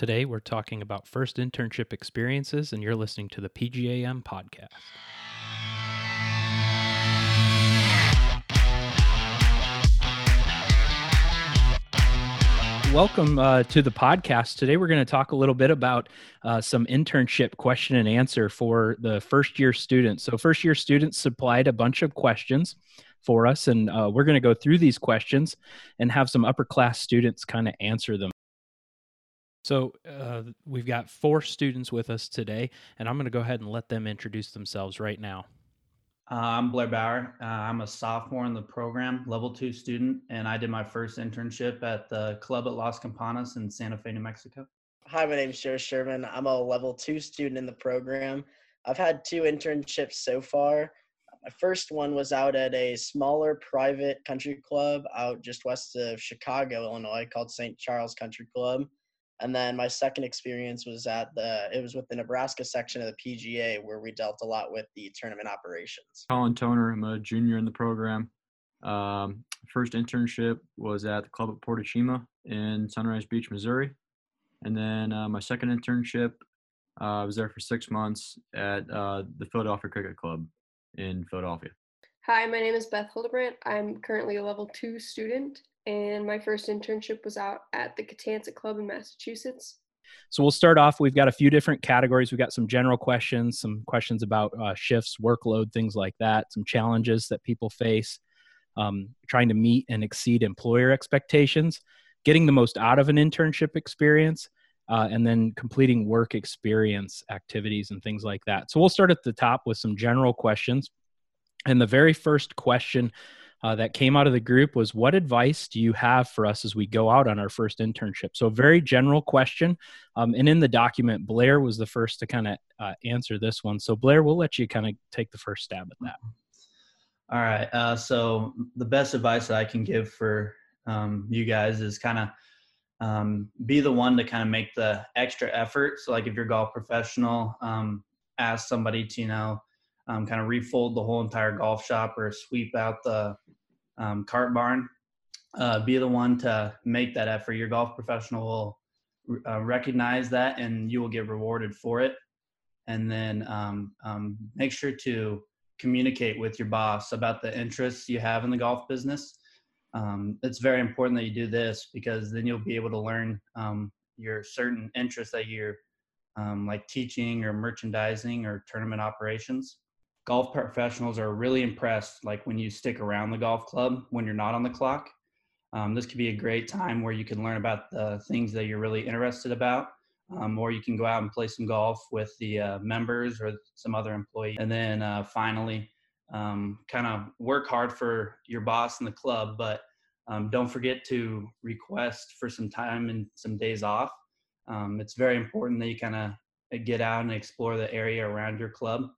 Today, we're talking about first internship experiences, and you're listening to the PGAM podcast. Welcome uh, to the podcast. Today, we're going to talk a little bit about uh, some internship question and answer for the first year students. So, first year students supplied a bunch of questions for us, and uh, we're going to go through these questions and have some upper class students kind of answer them. So uh, we've got four students with us today, and I'm going to go ahead and let them introduce themselves right now. Uh, I'm Blair Bauer. Uh, I'm a sophomore in the program, level two student, and I did my first internship at the club at Las Campanas in Santa Fe, New Mexico. Hi, my name is Joe Sherman. I'm a level two student in the program. I've had two internships so far. My first one was out at a smaller private country club out just west of Chicago, Illinois, called St. Charles Country Club. And then my second experience was at the it was with the Nebraska section of the PGA where we dealt a lot with the tournament operations. Colin Toner, I'm a junior in the program. Um, first internship was at the club at Porto Cima in Sunrise Beach, Missouri, and then uh, my second internship uh, I was there for six months at uh, the Philadelphia Cricket Club in Philadelphia. Hi, my name is Beth Hildebrandt. I'm currently a level two student and my first internship was out at the Kittansett Club in Massachusetts. So we'll start off. We've got a few different categories. We've got some general questions, some questions about uh, shifts, workload, things like that, some challenges that people face, um, trying to meet and exceed employer expectations, getting the most out of an internship experience, uh, and then completing work experience activities and things like that. So we'll start at the top with some general questions. And the very first question uh, that came out of the group was what advice do you have for us as we go out on our first internship? So very general question um, and in the document blair was the first to kind of uh, answer this one. So blair we'll let you kind of take the first stab at that. All right uh, so the best advice that i can give for um, you guys is kind of um, be the one to kind of make the extra effort. So like if you're golf professional um, ask somebody to you know um, kind of refold the whole entire golf shop or sweep out the um, cart barn. Uh, be the one to make that effort. Your golf professional will uh, recognize that and you will get rewarded for it. And then um, um, make sure to communicate with your boss about the interests you have in the golf business. Um, it's very important that you do this because then you'll be able to learn um, your certain interests that you're um, like teaching or merchandising or tournament operations golf professionals are really impressed like when you stick around the golf club when you're not on the clock. Um, this could be a great time where you can learn about the things that you're really interested about um, or you can go out and play some golf with the uh, members or some other employee. And then uh, finally um, kind of work hard for your boss in the club but um, don't forget to request for some time and some days off. Um, it's very important that you kind of get out and explore the area around your club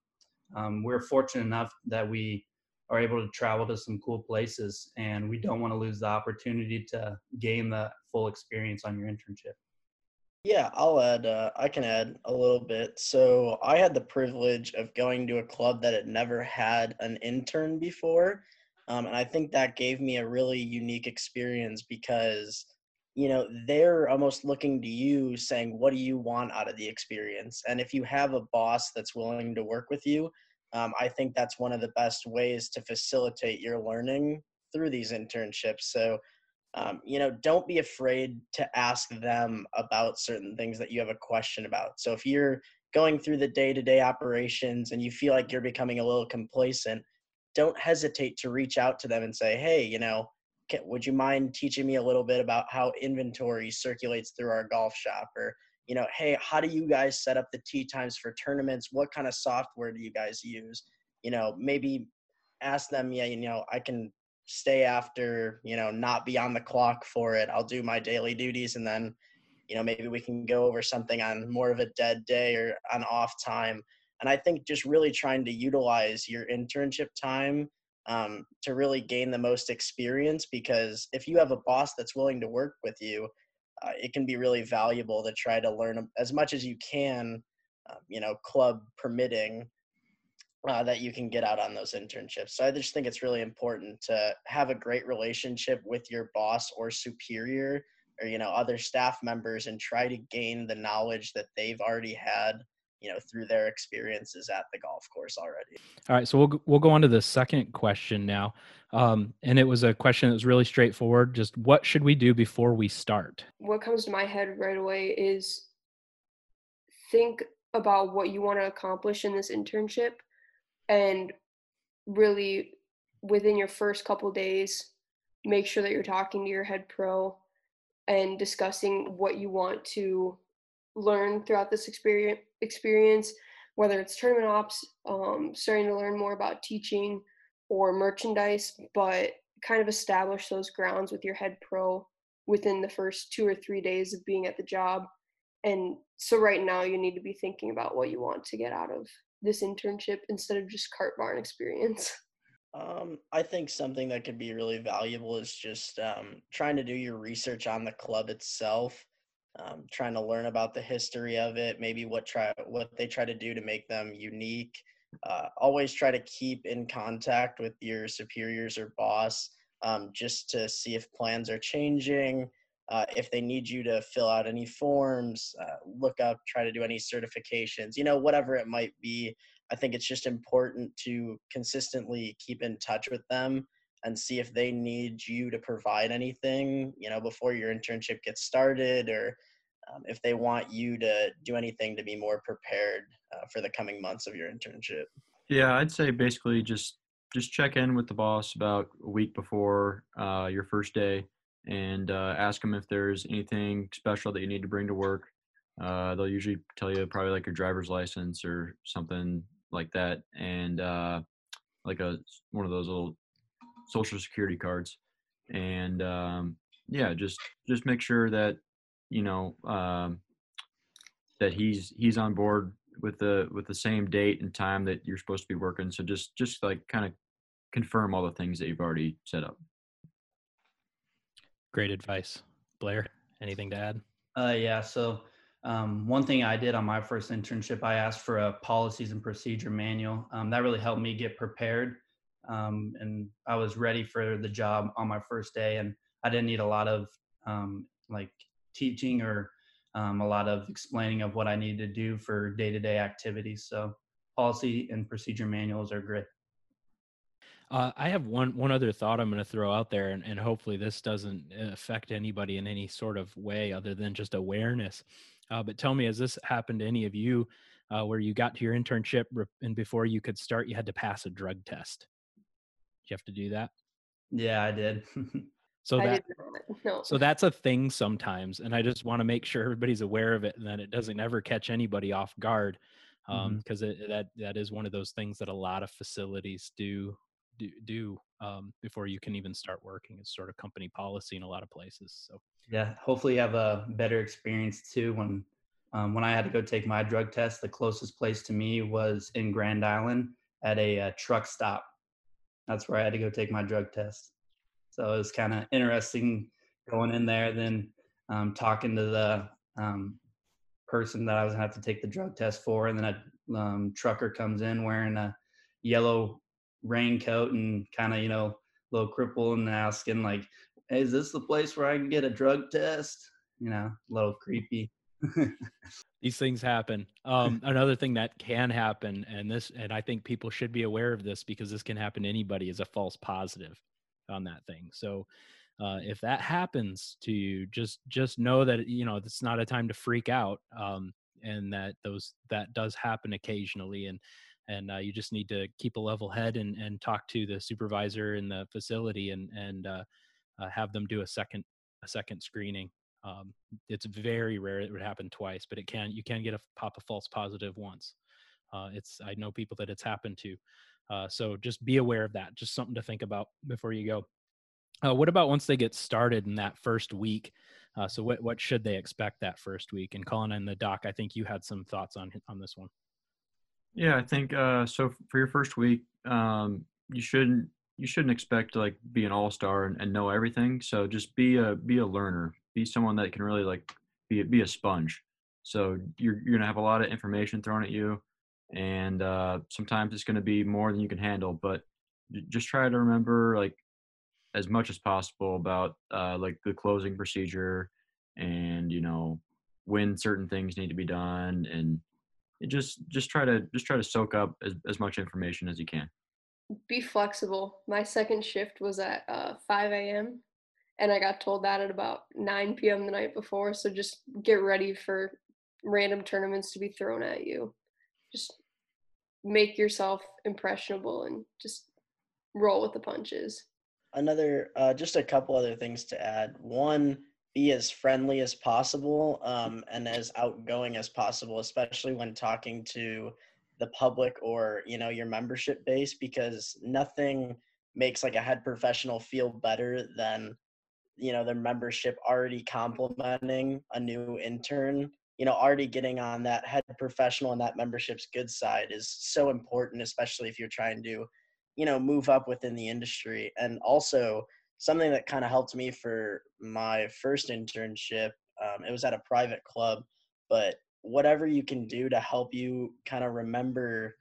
um, we're fortunate enough that we are able to travel to some cool places and we don't want to lose the opportunity to gain the full experience on your internship. Yeah i'll add uh, i can add a little bit. So i had the privilege of going to a club that had never had an intern before um, and i think that gave me a really unique experience because you know they're almost looking to you saying what do you want out of the experience and if you have a boss that's willing to work with you um, I think that's one of the best ways to facilitate your learning through these internships. So, um, you know, don't be afraid to ask them about certain things that you have a question about. So, if you're going through the day to day operations and you feel like you're becoming a little complacent, don't hesitate to reach out to them and say, hey, you know, would you mind teaching me a little bit about how inventory circulates through our golf shop? Or, you know, hey, how do you guys set up the tee times for tournaments? What kind of software do you guys use? You know, maybe ask them, yeah, you know, I can stay after, you know, not be on the clock for it. I'll do my daily duties and then, you know, maybe we can go over something on more of a dead day or on off time. And I think just really trying to utilize your internship time um, to really gain the most experience because if you have a boss that's willing to work with you, uh, it can be really valuable to try to learn as much as you can, uh, you know, club permitting, uh, that you can get out on those internships. So I just think it's really important to have a great relationship with your boss or superior or you know other staff members and try to gain the knowledge that they've already had you know through their experiences at the golf course already. All right so we'll we'll go on to the second question now um, and it was a question that was really straightforward just what should we do before we start? What comes to my head right away is think about what you want to accomplish in this internship and really within your first couple days make sure that you're talking to your head pro and discussing what you want to learn throughout this experience experience whether it's tournament ops um, starting to learn more about teaching or merchandise but kind of establish those grounds with your head pro within the first two or three days of being at the job. And so right now you need to be thinking about what you want to get out of this internship instead of just cart barn experience. Um, I think something that could be really valuable is just um, trying to do your research on the club itself, um, trying to learn about the history of it, maybe what try what they try to do to make them unique. Uh, always try to keep in contact with your superiors or boss, um, just to see if plans are changing. Uh, if they need you to fill out any forms, uh, look up, try to do any certifications, you know, whatever it might be I think it's just important to consistently keep in touch with them and see if they need you to provide anything, you know, before your internship gets started or um, if they want you to do anything to be more prepared uh, for the coming months of your internship. Yeah, I'd say basically just just check in with the boss about a week before uh, your first day and uh, ask them if there's anything special that you need to bring to work. Uh, they'll usually tell you probably like your driver's license or something like that, and uh, like a one of those little social security cards, and um, yeah, just just make sure that you know um, that he's he's on board with the with the same date and time that you're supposed to be working. So just just like kind of confirm all the things that you've already set up. Great advice, Blair. Anything to add? Uh, yeah. So um, one thing I did on my first internship, I asked for a policies and procedure manual. Um, that really helped me get prepared. Um, and I was ready for the job on my first day. And I didn't need a lot of um, like teaching or um, a lot of explaining of what I needed to do for day to day activities. So policy and procedure manuals are great. Uh, I have one one other thought I'm going to throw out there, and, and hopefully this doesn't affect anybody in any sort of way other than just awareness. Uh, but tell me, has this happened to any of you uh, where you got to your internship and before you could start, you had to pass a drug test? Did you have to do that? Yeah, I did. so I that did. No. so that's a thing sometimes, and I just want to make sure everybody's aware of it and that it doesn't ever catch anybody off guard, because um, mm-hmm. that that is one of those things that a lot of facilities do do do um, before you can even start working. It's sort of company policy in a lot of places. So yeah, hopefully you have a better experience too. When um, when I had to go take my drug test, the closest place to me was in Grand Island at a, a uh, truck stop. That's where I had to go take my drug test. So it was kind of interesting going in there, then um, talking to the um, person that I was gonna have to take the drug test for, and then a um, trucker comes in wearing a yellow raincoat and kind of you know a little cripple and asking like hey, is this the place where I can get a drug test? You know, a little creepy. These things happen. Um, another thing that can happen, and this, and I think people should be aware of this because this can happen to anybody, is a false positive on that thing. So, uh, if that happens to you, just just know that you know it's not a time to freak out, um, and that those that does happen occasionally, and and uh, you just need to keep a level head and and talk to the supervisor in the facility and and uh, uh, have them do a second a second screening. Um, it's very rare it would happen twice, but it can you can get a pop a false positive once. Uh, it's I know people that it's happened to, uh, so just be aware of that. Just something to think about before you go. Uh, what about once they get started in that first week? Uh, so what what should they expect that first week? And Colin and the doc, I think you had some thoughts on on this one. Yeah, I think uh, so. For your first week, um, you shouldn't you shouldn't expect to like be an all star and, and, know everything. So just be a be a learner. Be someone that can really like be be a sponge. So you're you're gonna have a lot of information thrown at you, and uh, sometimes it's gonna be more than you can handle. But just try to remember like as much as possible about uh, like the closing procedure and you know when certain things need to be done and just just try to just try to soak up as, as much information as you can Be flexible. My second shift was at uh, 5 a.m. and I got told that at about 9 p.m. the night before. So just get ready for random tournaments to be thrown at you. Just make yourself impressionable and just roll with the punches. another uh, just a couple other things to add one be as friendly as possible um, and as outgoing as possible especially when talking to the public or you know your membership base because nothing makes like a head professional feel better than you know their membership already complimenting a new intern you know already getting on that head professional and that membership's good side is so important especially if you're trying to you know move up within the industry. And also something that kind of helped me for my first internship um, it was at a private club but whatever you can do to help you kind of remember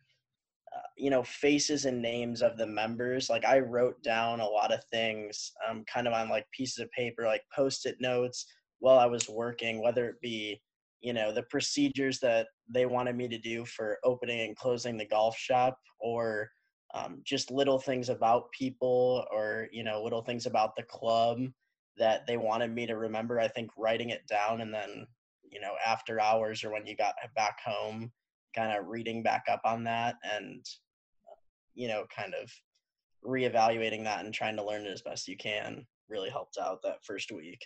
you know faces and names of the members like i wrote down a lot of things um, kind of on like pieces of paper like post-it notes while i was working whether it be you know the procedures that they wanted me to do for opening and closing the golf shop or um, just little things about people or you know little things about the club that they wanted me to remember i think writing it down and then you know after hours or when you got back home kind of reading back up on that and you know kind of reevaluating that and trying to learn it as best you can really helped out that first week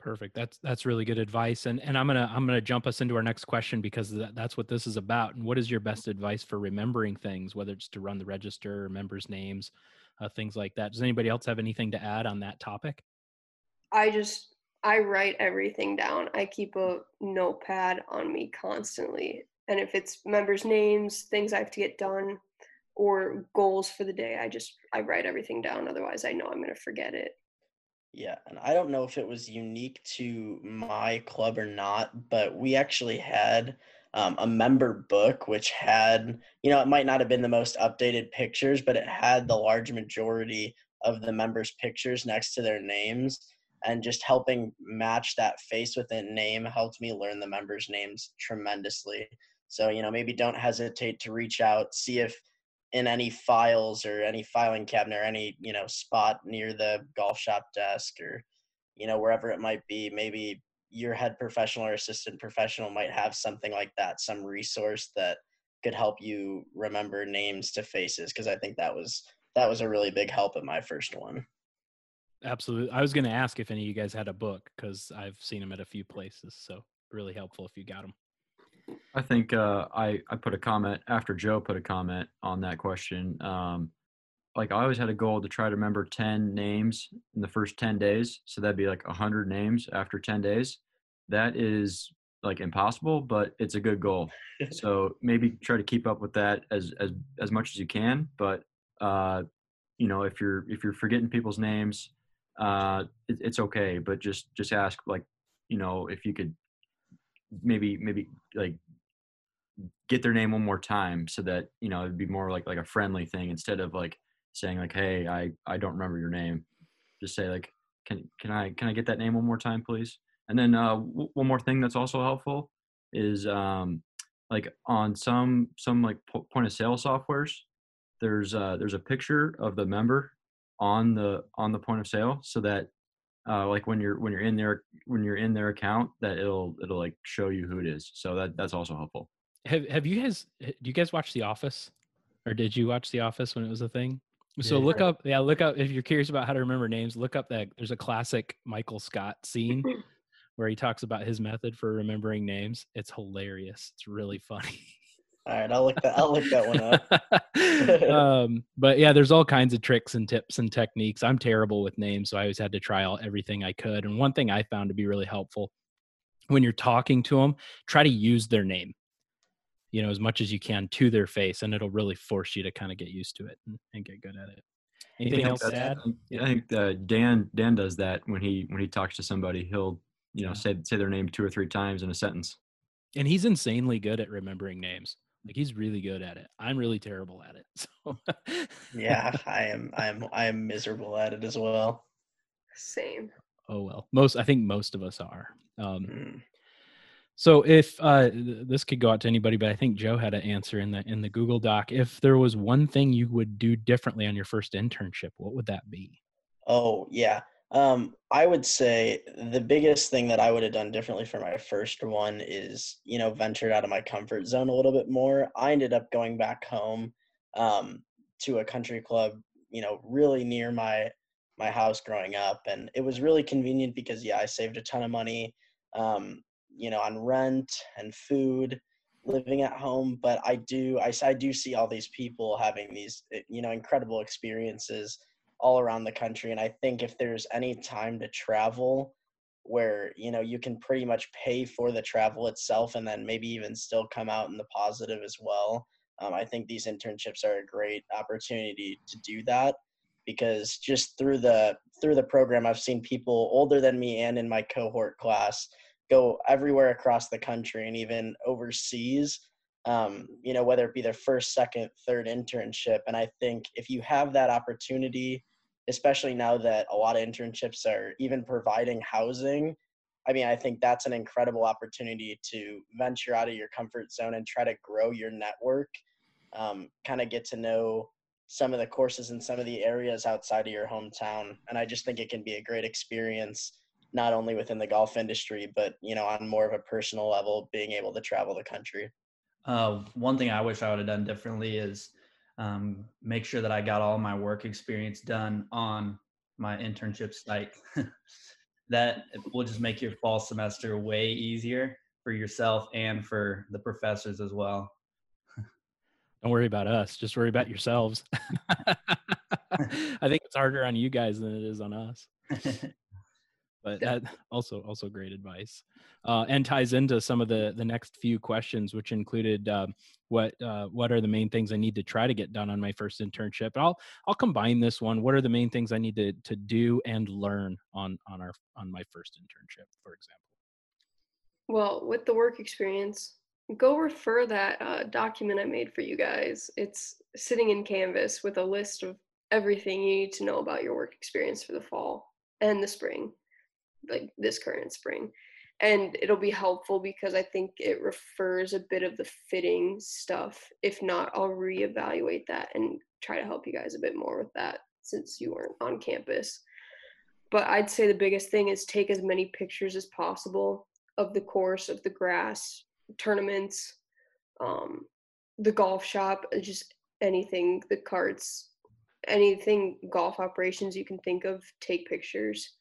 Perfect. That's that's really good advice. And and I'm gonna I'm gonna jump us into our next question because that, that's what this is about. And what is your best advice for remembering things, whether it's to run the register or members' names, uh, things like that? Does anybody else have anything to add on that topic? I just I write everything down. I keep a notepad on me constantly. And if it's members' names, things I have to get done, or goals for the day, I just I write everything down. Otherwise, I know I'm gonna forget it. Yeah, and I don't know if it was unique to my club or not, but we actually had um, a member book which had, you know, it might not have been the most updated pictures, but it had the large majority of the members' pictures next to their names. And just helping match that face with a name helped me learn the members' names tremendously. So, you know, maybe don't hesitate to reach out, see if in any files or any filing cabinet or any you know spot near the golf shop desk or you know wherever it might be maybe your head professional or assistant professional might have something like that some resource that could help you remember names to faces because i think that was that was a really big help in my first one Absolutely. I was going to ask if any of you guys had a book because I've seen them at a few places. So really helpful if you got them. I think uh, I I put a comment after Joe put a comment on that question. Um, like I always had a goal to try to remember ten names in the first ten days, so that'd be like hundred names after ten days. That is like impossible, but it's a good goal. so maybe try to keep up with that as as as much as you can. But uh, you know, if you're if you're forgetting people's names, uh, it, it's okay. But just just ask like, you know, if you could maybe maybe like get their name one more time so that you know it'd be more like like a friendly thing instead of like saying like hey i i don't remember your name just say like can can i can i get that name one more time please and then uh w- one more thing that's also helpful is um like on some some like po- point of sale softwares there's uh there's a picture of the member on the on the point of sale so that uh, like when you're when you're in their when you're in their account that it'll it'll like show you who it is so that that's also helpful Have Have you guys? Do you guys watch The Office, or did you watch The Office when it was a thing? So Yeah. look up, yeah, look up if you're curious about how to remember names. Look up that there's a classic Michael Scott scene where he talks about his method for remembering names. It's hilarious. It's really funny. All right i'll look that i'll look that one up um, but yeah, there's all kinds of tricks and tips and techniques. I'm terrible with names, so I always had to try all everything I could. And one thing I found to be really helpful when you're talking to them, try to use their name, you know, as much as you can to their face, and it'll really force you to kind of get used to it and, and get good at it. Anything else to add? I think uh, Dan Dan does that when he when he talks to somebody. He'll you know Yeah. say say their name two or three times in a sentence. And he's insanely good at remembering names. Like he's really good at it. I'm really terrible at it. So yeah i am i am i am miserable at it as well Same. oh well. Most I think most of us are. Um, Mm. so if uh, th- this could go out to anybody, but I think Joe had an answer in the in the Google Doc. If there was one thing you would do differently on your first internship, what would that be? Oh, yeah. Um, I would say the biggest thing that I would have done differently for my first one is, you know, ventured out of my comfort zone a little bit more. I ended up going back home um, to a country club, you know, really near my my house growing up, and it was really convenient because yeah, I saved a ton of money, um, you know, on rent and food, living at home. But I do, I, I do see all these people having these, eh, you know, incredible experiences all around the country. And I think if there's any time to travel where, you know, you can pretty much pay for the travel itself and then maybe even still come out in the positive as well. Um, I think these internships are a great opportunity to do that because just through the through the program I've seen people older than me and in my cohort class go everywhere across the country and even overseas um, you know, whether it be their first, second, third internship. And I think if you have that opportunity, especially now that a lot of internships are even providing housing, I mean, I think that's an incredible opportunity to venture out of your comfort zone and try to grow your network, um, kind of get to know some of the courses in some of the areas outside of your hometown. And I just think it can be a great experience not only within the golf industry, but you know, on more of a personal level, being able to travel the country. Uh, one thing I wish I would have done differently is um, make sure that I got all my work experience done on my internship site. that will just make your fall semester way easier for yourself and for the professors as well. Don't worry about us. Just worry about yourselves. I think it's harder on you guys than it is on us. But that also also great advice, uh, and ties into some of the the next few questions, which included um, what uh, what are the main things I need to try to get done on my first internship. I'll I'll combine this one. What are the main things I need to to do and learn on on our on my first internship, for example? Well, with the work experience, go refer that uh, document I made for you guys. It's sitting in Canvas with a list of everything you need to know about your work experience for the fall and the spring, like this current spring. And it'll be helpful because I think it refers a bit of the fitting stuff. If not, I'll reevaluate that and try to help you guys a bit more with that since you weren't on campus. But I'd say the biggest thing is take as many pictures as possible of the course, of the grass, tournaments, um, the golf shop, just anything, the carts, anything golf operations you can think of, take pictures.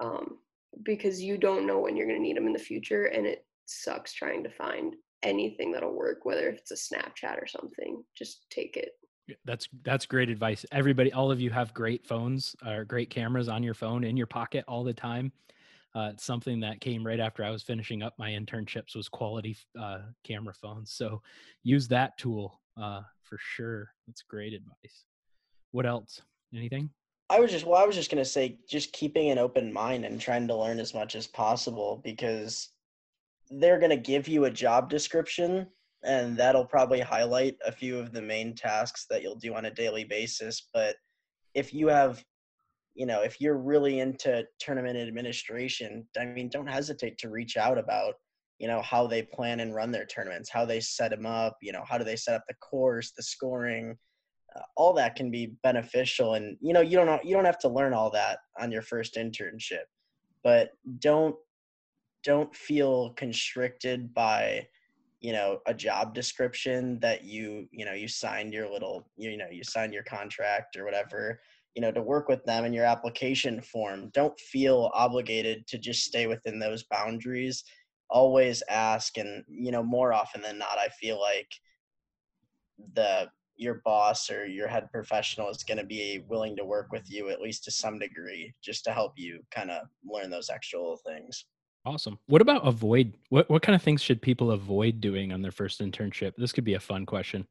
Um, because you don't know when you're going to need them in the future and it sucks trying to find anything that'll work whether it's a snapchat or something just take it That's that's great advice. Everybody, all of you have great phones or great cameras on your phone in your pocket all the time. Uh, it's something that came right after I was finishing up my internships was quality uh, camera phones. So use that tool uh, for sure. That's great advice. What else? Anything? I was just well, I was just gonna say just keeping an open mind and trying to learn as much as possible because they're gonna give you a job description and that'll probably highlight a few of the main tasks that you'll do on a daily basis. But if you have you know, if you're really into tournament administration, I mean, don't hesitate to reach out about, you know, how they plan and run their tournaments, how they set them up, you know, how do they set up the course, the scoring, all that can be beneficial and you know you don't you don't have to learn all that on your first internship but don't don't feel constricted by you know a job description that you you know you signed your little you know you signed your contract or whatever you know to work with them in your application form. Don't feel obligated to just stay within those boundaries. Always ask and you know more often than not i feel like the your boss or your head professional is going to be willing to work with you at least to some degree just to help you kind of learn those extra little things Awesome. What about avoid? What what kind of things should people avoid doing on their first internship? This could be a fun question.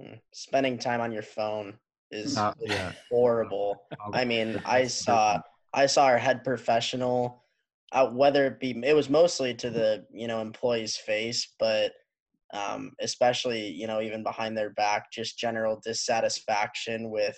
Hmm. spending time on your phone is, is yeah. horrible i mean i mean that's i a big saw i saw our head professional uh, whether it be it was mostly to the you know employee's face but um, especially you know even behind their back just general dissatisfaction with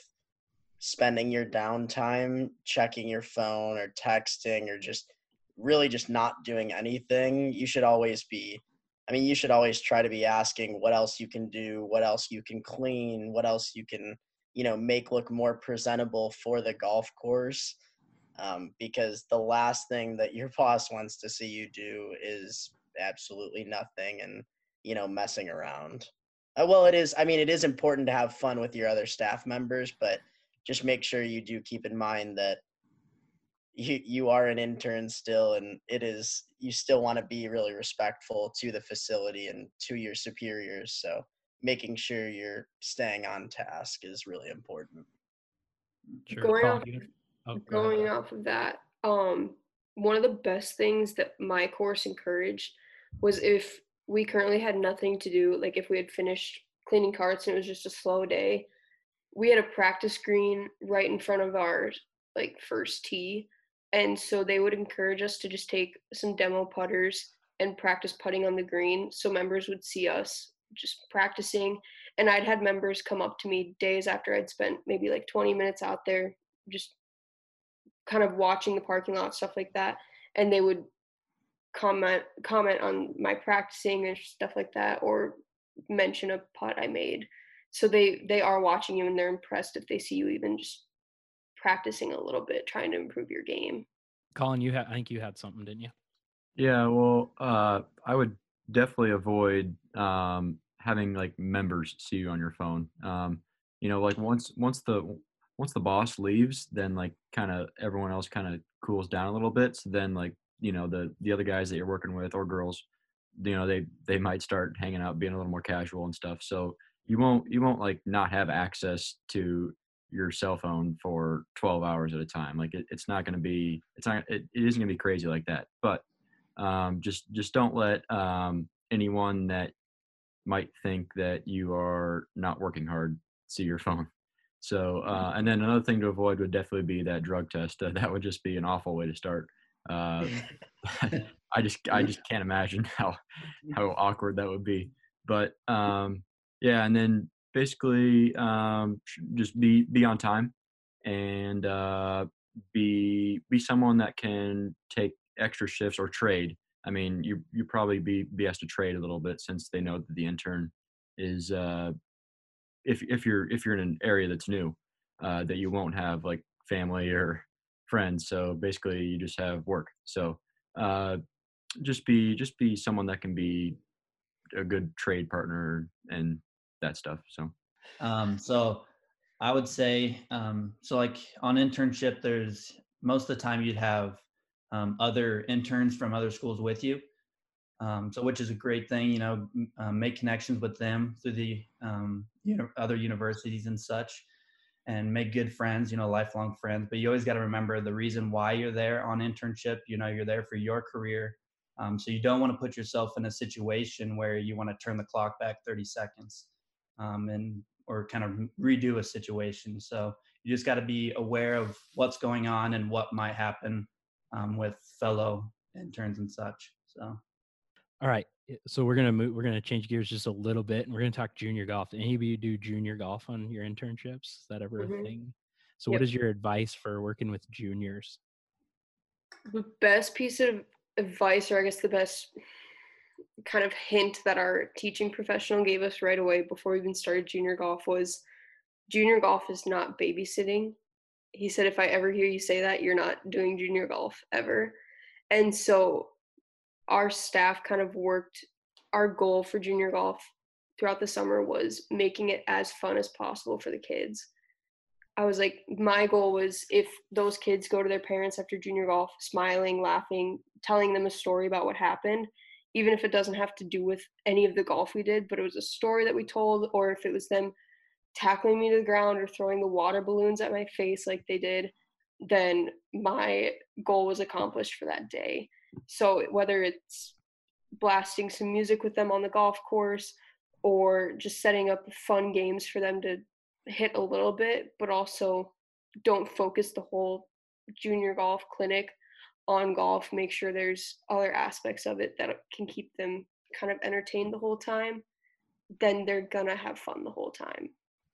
spending your downtime checking your phone or texting or just really just not doing anything, you should always be I mean, you should always try to be asking what else you can do, what else you can clean, what else you can, you know, make look more presentable for the golf course. Um, because the last thing that your boss wants to see you do is absolutely nothing and, you know, messing around. Uh, well, it is, I mean, it is important to have fun with your other staff members, but just make sure you do keep in mind that you you are an intern still and it is you still want to be really respectful to the facility and to your superiors so making sure you're staying on task is really important Sure. Going off- oh, go going off of that, um, one of the best things that my course encouraged was if we currently had nothing to do, like if we had finished cleaning carts and it was just a slow day, we had a practice green right in front of our like first tee. And so they would encourage us to just take some demo putters and practice putting on the green. So members would see us just practicing. And I'd had members come up to me days after I'd spent maybe like 20 minutes out there just kind of watching the parking lot stuff like that. And they would comment comment on my practicing and stuff like that or mention a putt I made so they they are watching you and they're impressed if they see you even just practicing a little bit trying to improve your game Colin, you had I think you had something, didn't you? Yeah, well, uh, I would definitely avoid um, having like members see you on your phone. Um, you know, like once once the once the boss leaves, then like kind of everyone else kind of cools down a little bit. So then like you know the the other guys that you're working with or girls, you know they they might start hanging out, being a little more casual and stuff. So you won't you won't like not have access to your cell phone for 12 hours at a time. Like it, it's not going to be it's not it, it isn't going to be crazy like that. But um, just just don't let um, anyone that might think that you are not working hard see your phone. So uh, and then another thing to avoid would definitely be that drug test. Uh, that would just be an awful way to start. Uh, I just I just can't imagine how how awkward that would be. But um, yeah, and then basically um, just be be on time and uh, be be someone that can take extra shifts or trade. I mean, you you probably be be asked to trade a little bit since they know that the intern is uh, if if you're if you're in an area that's new uh, that you won't have like family or friends. So basically, you just have work. So uh, just be just be someone that can be a good trade partner and that stuff. So Um, so I would say, um, so like on internship, there's most of the time you'd have um, other interns from other schools with you. Um, so which is a great thing, you know, m- um, make connections with them through the um, you know, other universities and such, and make good friends, you know, lifelong friends. But you always got to remember the reason why you're there on internship. You know, you're there for your career. Um, so you don't want to put yourself in a situation where you want to turn the clock back 30 seconds um, and or kind of redo a situation. So you just got to be aware of what's going on and what might happen um, with fellow interns and such. So All right. So we're gonna move. We're gonna change gears just a little bit, and we're gonna talk junior golf. Any of you do junior golf on your internships? Is that ever Mhm. a thing? So, what Yep. is your advice for working with juniors? the best piece of advice or i guess the best kind of hint that our teaching professional gave us right away before we even started junior golf was junior golf is not babysitting he said if i ever hear you say that you're not doing junior golf ever and so our staff kind of worked our goal for junior golf throughout the summer was making it as fun as possible for the kids I was like, my goal was if those kids go to their parents after junior golf, smiling, laughing, telling them a story about what happened, even if it doesn't have to do with any of the golf we did, but it was a story that we told, or if it was them tackling me to the ground or throwing the water balloons at my face like they did, then my goal was accomplished for that day. So whether it's blasting some music with them on the golf course or just setting up fun games for them to hit a little bit, but also don't focus the whole junior golf clinic on golf. Make sure there's other aspects of it that can keep them kind of entertained the whole time. Then they're gonna have fun the whole time.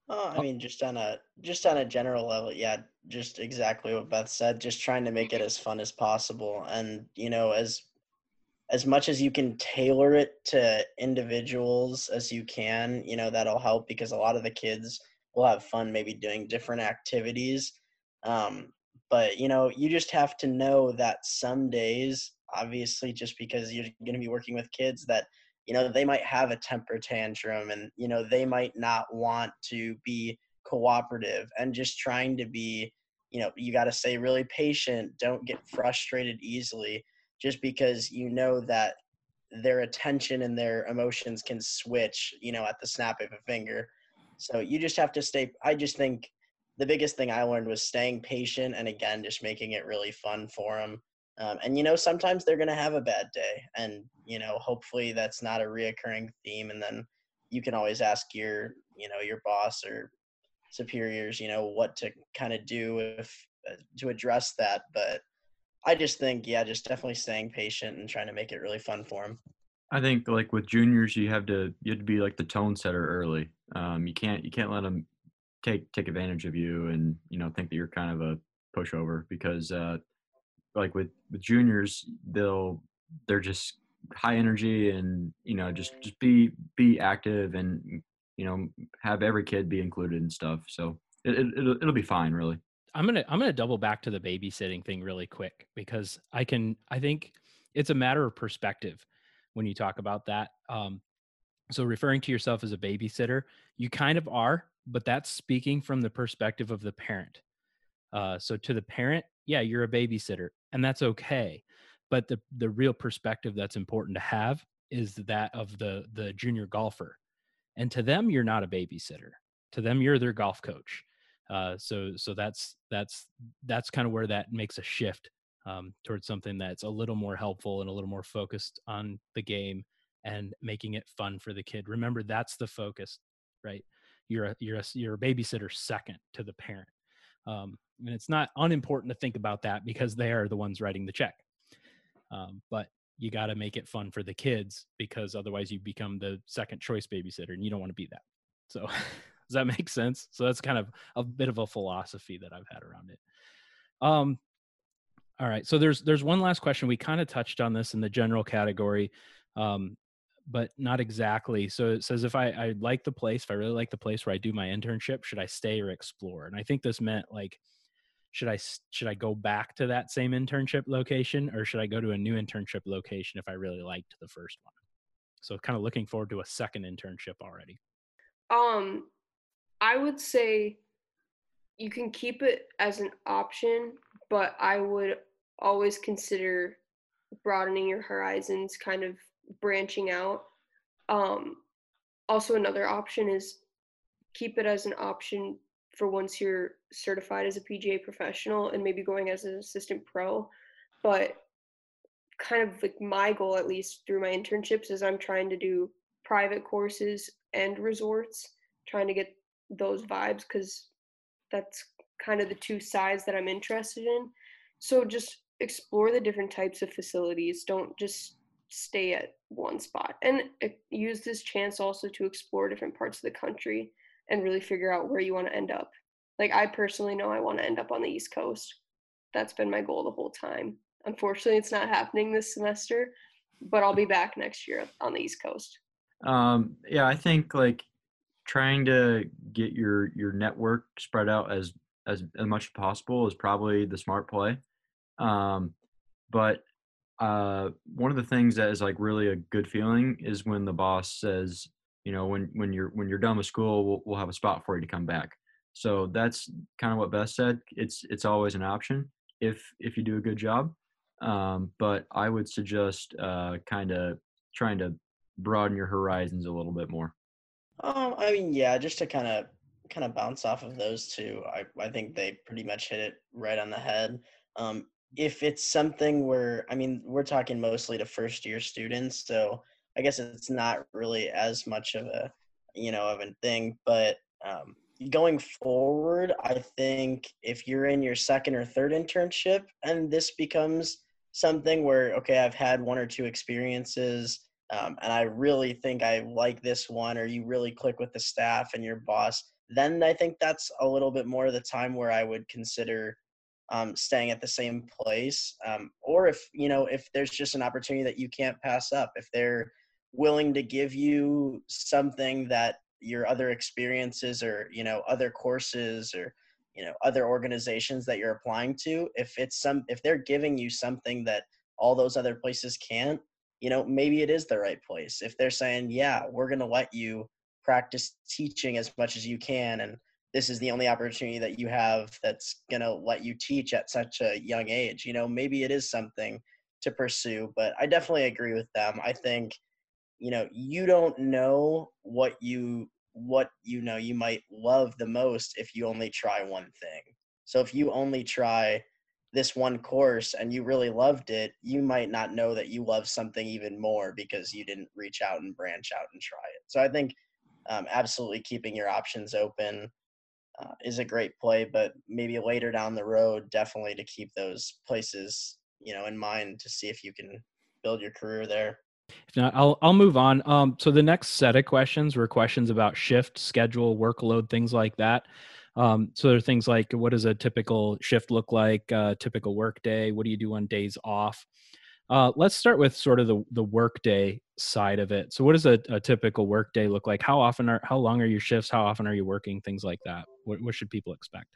Oh, I mean, just on a just on a general level, yeah, just exactly what Beth said. Just trying to make it as fun as possible, and you know, as as much as you can tailor it to individuals as you can, you know, that'll help because a lot of the kids will have fun maybe doing different activities. Um, but you know, you just have to know that some days, obviously, just because you're going to be working with kids, that you know they might have a temper tantrum and you know they might not want to be cooperative and just trying to be you know you got to stay really patient don't get frustrated easily just because you know that their attention and their emotions can switch you know at the snap of a finger. So you just have to stay i just think the biggest thing i learned was staying patient and again just making it really fun for them um, and you know, sometimes they're going to have a bad day, and you know, hopefully that's not a reoccurring theme. And then you can always ask your, you know, your boss or superiors, you know, what to kind of do if uh, to address that. But I just think, yeah, just definitely staying patient and trying to make it really fun for them. I think like with juniors, you have to you have to be like the tone setter early. Um, you can't you can't let them take take advantage of you and you know think that you're kind of a pushover because uh, like with with juniors they'll they're just high energy and you know just just be be active and you know have every kid be included and stuff. So it, it it'll, it'll be fine really. I'm gonna i'm gonna double back to the babysitting thing really quick because i can i think it's a matter of perspective when you talk about that. Um so referring to yourself as a babysitter you kind of are but that's speaking from the perspective of the parent uh, so to the parent yeah you're a babysitter and that's okay but the the real perspective that's important to have is that of the the junior golfer and to them you're not a babysitter to them you're their golf coach uh, so so that's that's that's kind of where that makes a shift um, towards something that's a little more helpful and a little more focused on the game and making it fun for the kid. Remember that's the focus right? You're a you're a you're a babysitter second to the parent um, and it's not unimportant to think about that because they are the ones writing the check. Um, but you got to make it fun for the kids because otherwise you become the second choice babysitter and you don't want to be that. So does that make sense? So that's kind of a bit of a philosophy that I've had around it. Um, all right. So there's there's one last question. We kind of touched on this in the general category, um, but not exactly. So it says if I, I like the place, if I really like the place where I do my internship, should I stay or explore? And I think this meant like should I should I go back to that same internship location or should I go to a new internship location if I really liked the first one? So kind of looking forward to a second internship already. Um I would say you can keep it as an option, but I would always consider broadening your horizons, kind of branching out. Um also another option is keep it as an option for once you're certified as a PGA professional and maybe going as an assistant pro. But kind of like my goal, at least through my internships, is I'm trying to do private courses and resorts, trying to get those vibes because that's kind of the two sides that I'm interested in. So just explore the different types of facilities. Don't just stay at one spot and uh, use this chance also to explore different parts of the country and really figure out where you want to end up. Like I personally know I want to end up on the East Coast. That's been my goal the whole time. Unfortunately, it's not happening this semester, but I'll be back next year on the East Coast. Um, yeah, I think like trying to get your your network spread out as as, as much as possible is probably the smart play. Um, but uh, one of the things that is like really a good feeling is when the boss says, you know when when you're when you're done with school we'll, we'll have a spot for you to come back. So that's kind of what beth said it's it's always an option if if you do a good job. Um, but i would suggest uh, kind of trying to broaden your horizons a little bit more. Um i mean yeah just to kind of kind of bounce off of those two i i think they pretty much hit it right on the head. Um if it's something where i mean we're talking mostly to first year students so I guess it's not really as much of a you know of a thing, but um, going forward, I think if you're in your second or third internship and this becomes something where okay, I've had one or two experiences. Um, and I really think I like this one, or you really click with the staff and your boss, then I think that's a little bit more the time where I would consider um, staying at the same place. Um, or if, you know, if there's just an opportunity that you can't pass up, if they're willing to give you something that your other experiences or, you know, other courses or, you know, other organizations that you're applying to, if it's some, if they're giving you something that all those other places can't, you know, maybe it is the right place. If they're saying, yeah, we're going to let you practice teaching as much as you can and this is the only opportunity that you have that's going to let you teach at such a young age you know maybe it is something to pursue but i definitely agree with them i think you know you don't know what you what you know you might love the most if you only try one thing so if you only try this one course and you really loved it you might not know that you love something even more because you didn't reach out and branch out and try it so i think um, absolutely keeping your options open uh, is a great play, but maybe later down the road, definitely to keep those places, you know, in mind to see if you can build your career there. If not, I'll I'll move on. Um, so the next set of questions were questions about shift, schedule, workload, things like that. Um, so there are things like what does a typical shift look like, uh, typical work day, what do you do on days off? Uh, let's start with sort of the the workday side of it. So, what does a, a typical workday look like? How often are how long are your shifts? How often are you working? Things like that. What, what should people expect?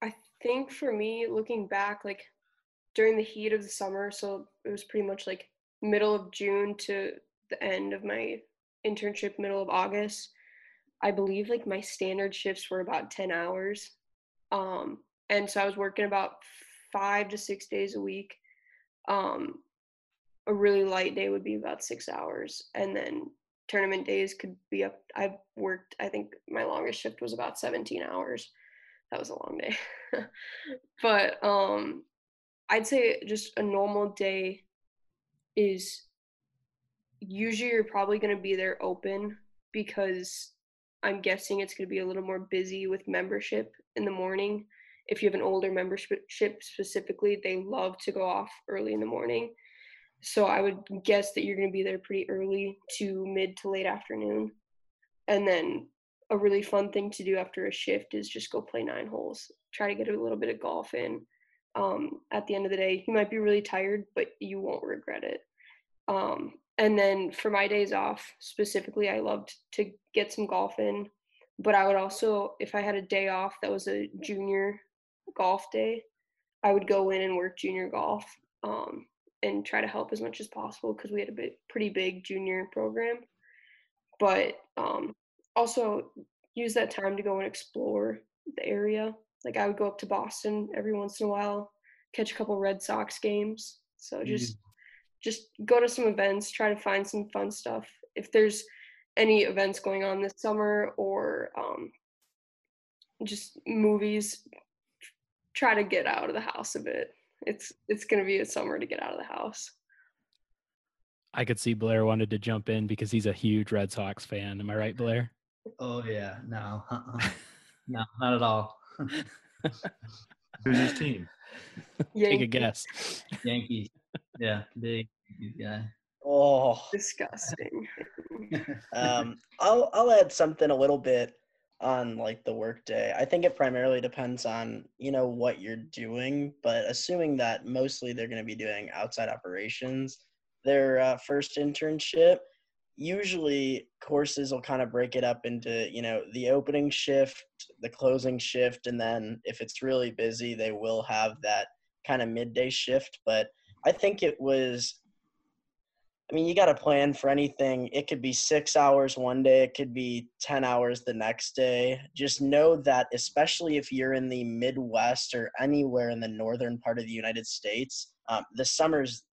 I think for me, looking back, like during the heat of the summer, so it was pretty much like middle of June to the end of my internship, middle of August. I believe like my standard shifts were about 10 hours. Um, and so I was working about five to six days a week um, a really light day would be about six hours, and then tournament days could be up. I've worked. I think my longest shift was about 17 hours. That was a long day, but um, I'd say just a normal day is usually you're probably going to be there open because I'm guessing it's going to be a little more busy with membership in the morning if you have an older membership specifically, they love to go off early in the morning. So I would guess that you're going to be there pretty early to mid to late afternoon. And then a really fun thing to do after a shift is just go play nine holes. Try to get a little bit of golf in. Um, at the end of the day, you might be really tired, but you won't regret it. Um, and then for my days off specifically, I loved to get some golf in. But I would also, if I had a day off that was a junior golf day, I would go in and work junior golf um, and try to help as much as possible because we had a bit, pretty big junior program. But um, also use that time to go and explore the area. Like I would go up to Boston every once in a while, catch a couple Red Sox games. So just mm. just go to some events, try to find some fun stuff. If there's any events going on this summer or um, just movies, try to get out of the house a bit. It's it's gonna be a summer to get out of the house. I could see Blair wanted to jump in because he's a huge Red Sox fan. Am I right, Blair? Oh yeah, no, uh-uh. no, not at all. Who's his team? Yankees. Take a guess. Yankees. Yeah, big guy. Oh, disgusting. um, I'll I'll add something a little bit on like the workday. I think it primarily depends on, you know, what you're doing, but assuming that mostly they're going to be doing outside operations, their uh, first internship, usually courses will kind of break it up into, you know, the opening shift, the closing shift, and then if it's really busy, they will have that kind of midday shift, but I think it was I mean, you got to plan for anything. It could be six hours one day, it could be 10 hours the next day. Just know that, especially if you're in the Midwest or anywhere in the northern part of the United States, um, the summer's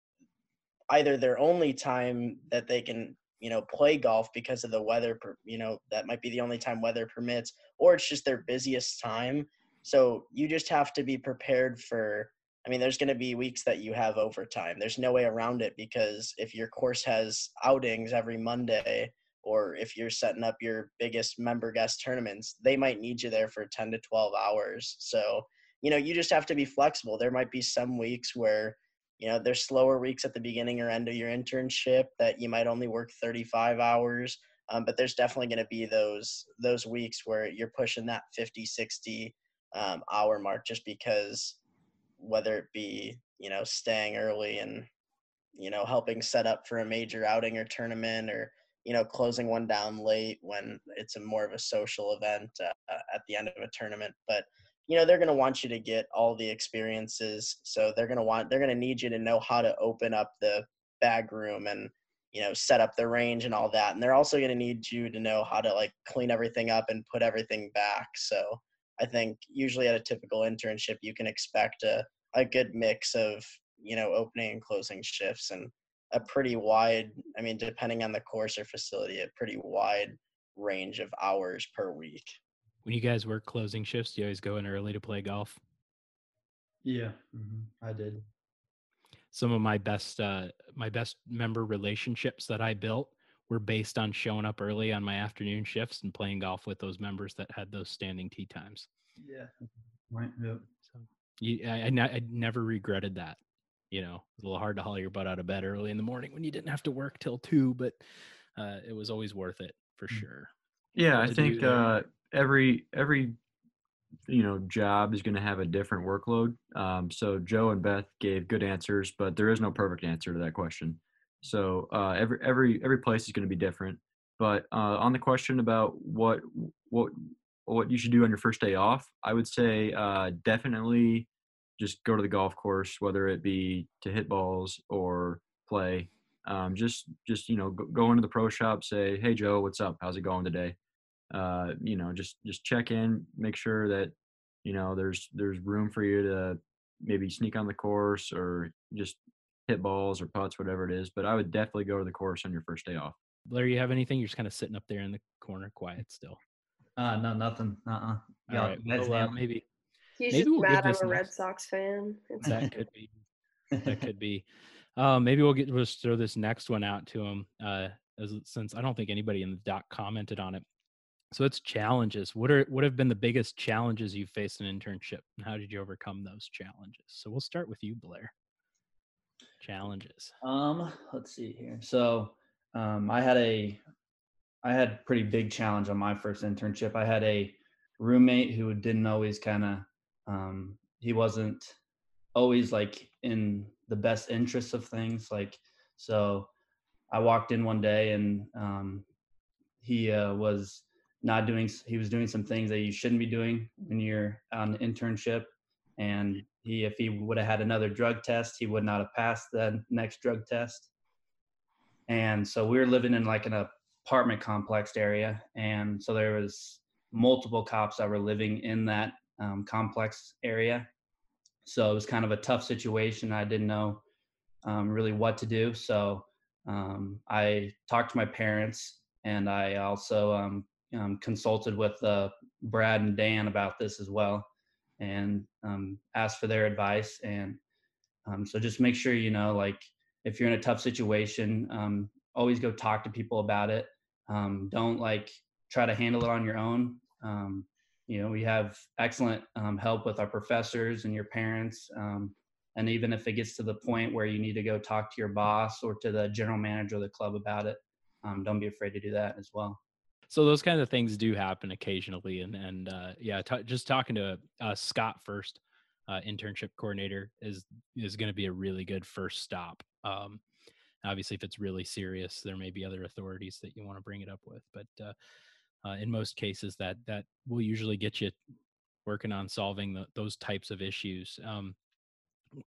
either their only time that they can, you know, play golf because of the weather, you know, that might be the only time weather permits, or it's just their busiest time. So you just have to be prepared for I mean, there's going to be weeks that you have overtime. There's no way around it because if your course has outings every Monday, or if you're setting up your biggest member guest tournaments, they might need you there for 10 to 12 hours. So, you know, you just have to be flexible. There might be some weeks where, you know, there's slower weeks at the beginning or end of your internship that you might only work 35 hours, Um, but there's definitely going to be those those weeks where you're pushing that 50, 60 um, hour mark just because whether it be you know staying early and you know helping set up for a major outing or tournament or you know closing one down late when it's a more of a social event uh, at the end of a tournament but you know they're going to want you to get all the experiences so they're going to want they're going to need you to know how to open up the bag room and you know set up the range and all that and they're also going to need you to know how to like clean everything up and put everything back so i think usually at a typical internship you can expect a, a good mix of you know opening and closing shifts and a pretty wide i mean depending on the course or facility a pretty wide range of hours per week when you guys work closing shifts do you always go in early to play golf yeah mm-hmm. i did some of my best uh, my best member relationships that I built were based on showing up early on my afternoon shifts and playing golf with those members that had those standing tee times. Yeah, right. Yep. So you, I, I, I never regretted that. You know, it's a little hard to haul your butt out of bed early in the morning when you didn't have to work till two, but uh, it was always worth it for mm. sure. Yeah, I think uh, every every you know job is going to have a different workload um, so joe and beth gave good answers but there is no perfect answer to that question. So uh, every every every place is going to be different but uh, on the question about what what what you should do on your first day off i would say uh, definitely just go to the golf course whether it be to hit balls or play. Um, just just you know go, go into the pro shop say hey joe what's up? How's it going today uh, you know, just just check in, make sure that you know there's there's room for you to maybe sneak on the course or just hit balls or putts, whatever it is. But I would definitely go to the course on your first day off. Blair, you have anything? You're just kind of sitting up there in the corner, quiet still. Uh, no, nothing. Uh, uh-uh. All right. Well, uh, maybe. He's maybe just we'll mad I'm a Red Sox fan. that could be. That could be. Uh, maybe we'll get we'll just throw this next one out to him. Uh, as, since I don't think anybody in the doc commented on it. So it's challenges. What are what have been the biggest challenges you've faced in internship, and how did you overcome those challenges? So we'll start with you, Blair. Challenges. Um, let's see here. So um, I had a I had pretty big challenge on my first internship. I had a roommate who didn't always kind of um, he wasn't always like in the best interests of things. Like so, I walked in one day and um, he uh, was not doing he was doing some things that you shouldn't be doing when you're on an internship. And he if he would have had another drug test he would not have passed the next drug test. And so we were living in like an apartment complex area. And so there was multiple cops that were living in that um, complex area. So it was kind of a tough situation. I didn't know um, really what to do. So um, i talked to my parents and i also um, consulted with uh, Brad and Dan about this as well, and um, asked for their advice. And um, so just make sure you know, like, if you're in a tough situation, um, always go talk to people about it. Um, don't like try to handle it on your own. You know, we have excellent help with our professors and your parents. and even if it gets to the point where you need to go talk to your boss or to the general manager of the club about it, don't be afraid to do that as well so those kind of things do happen occasionally and and uh, yeah t- just talking to uh, scott first uh, internship coordinator is is going to be a really good first stop um, obviously if it's really serious there may be other authorities that you want to bring it up with but uh, uh, in most cases that that will usually get you working on solving the, those types of issues um,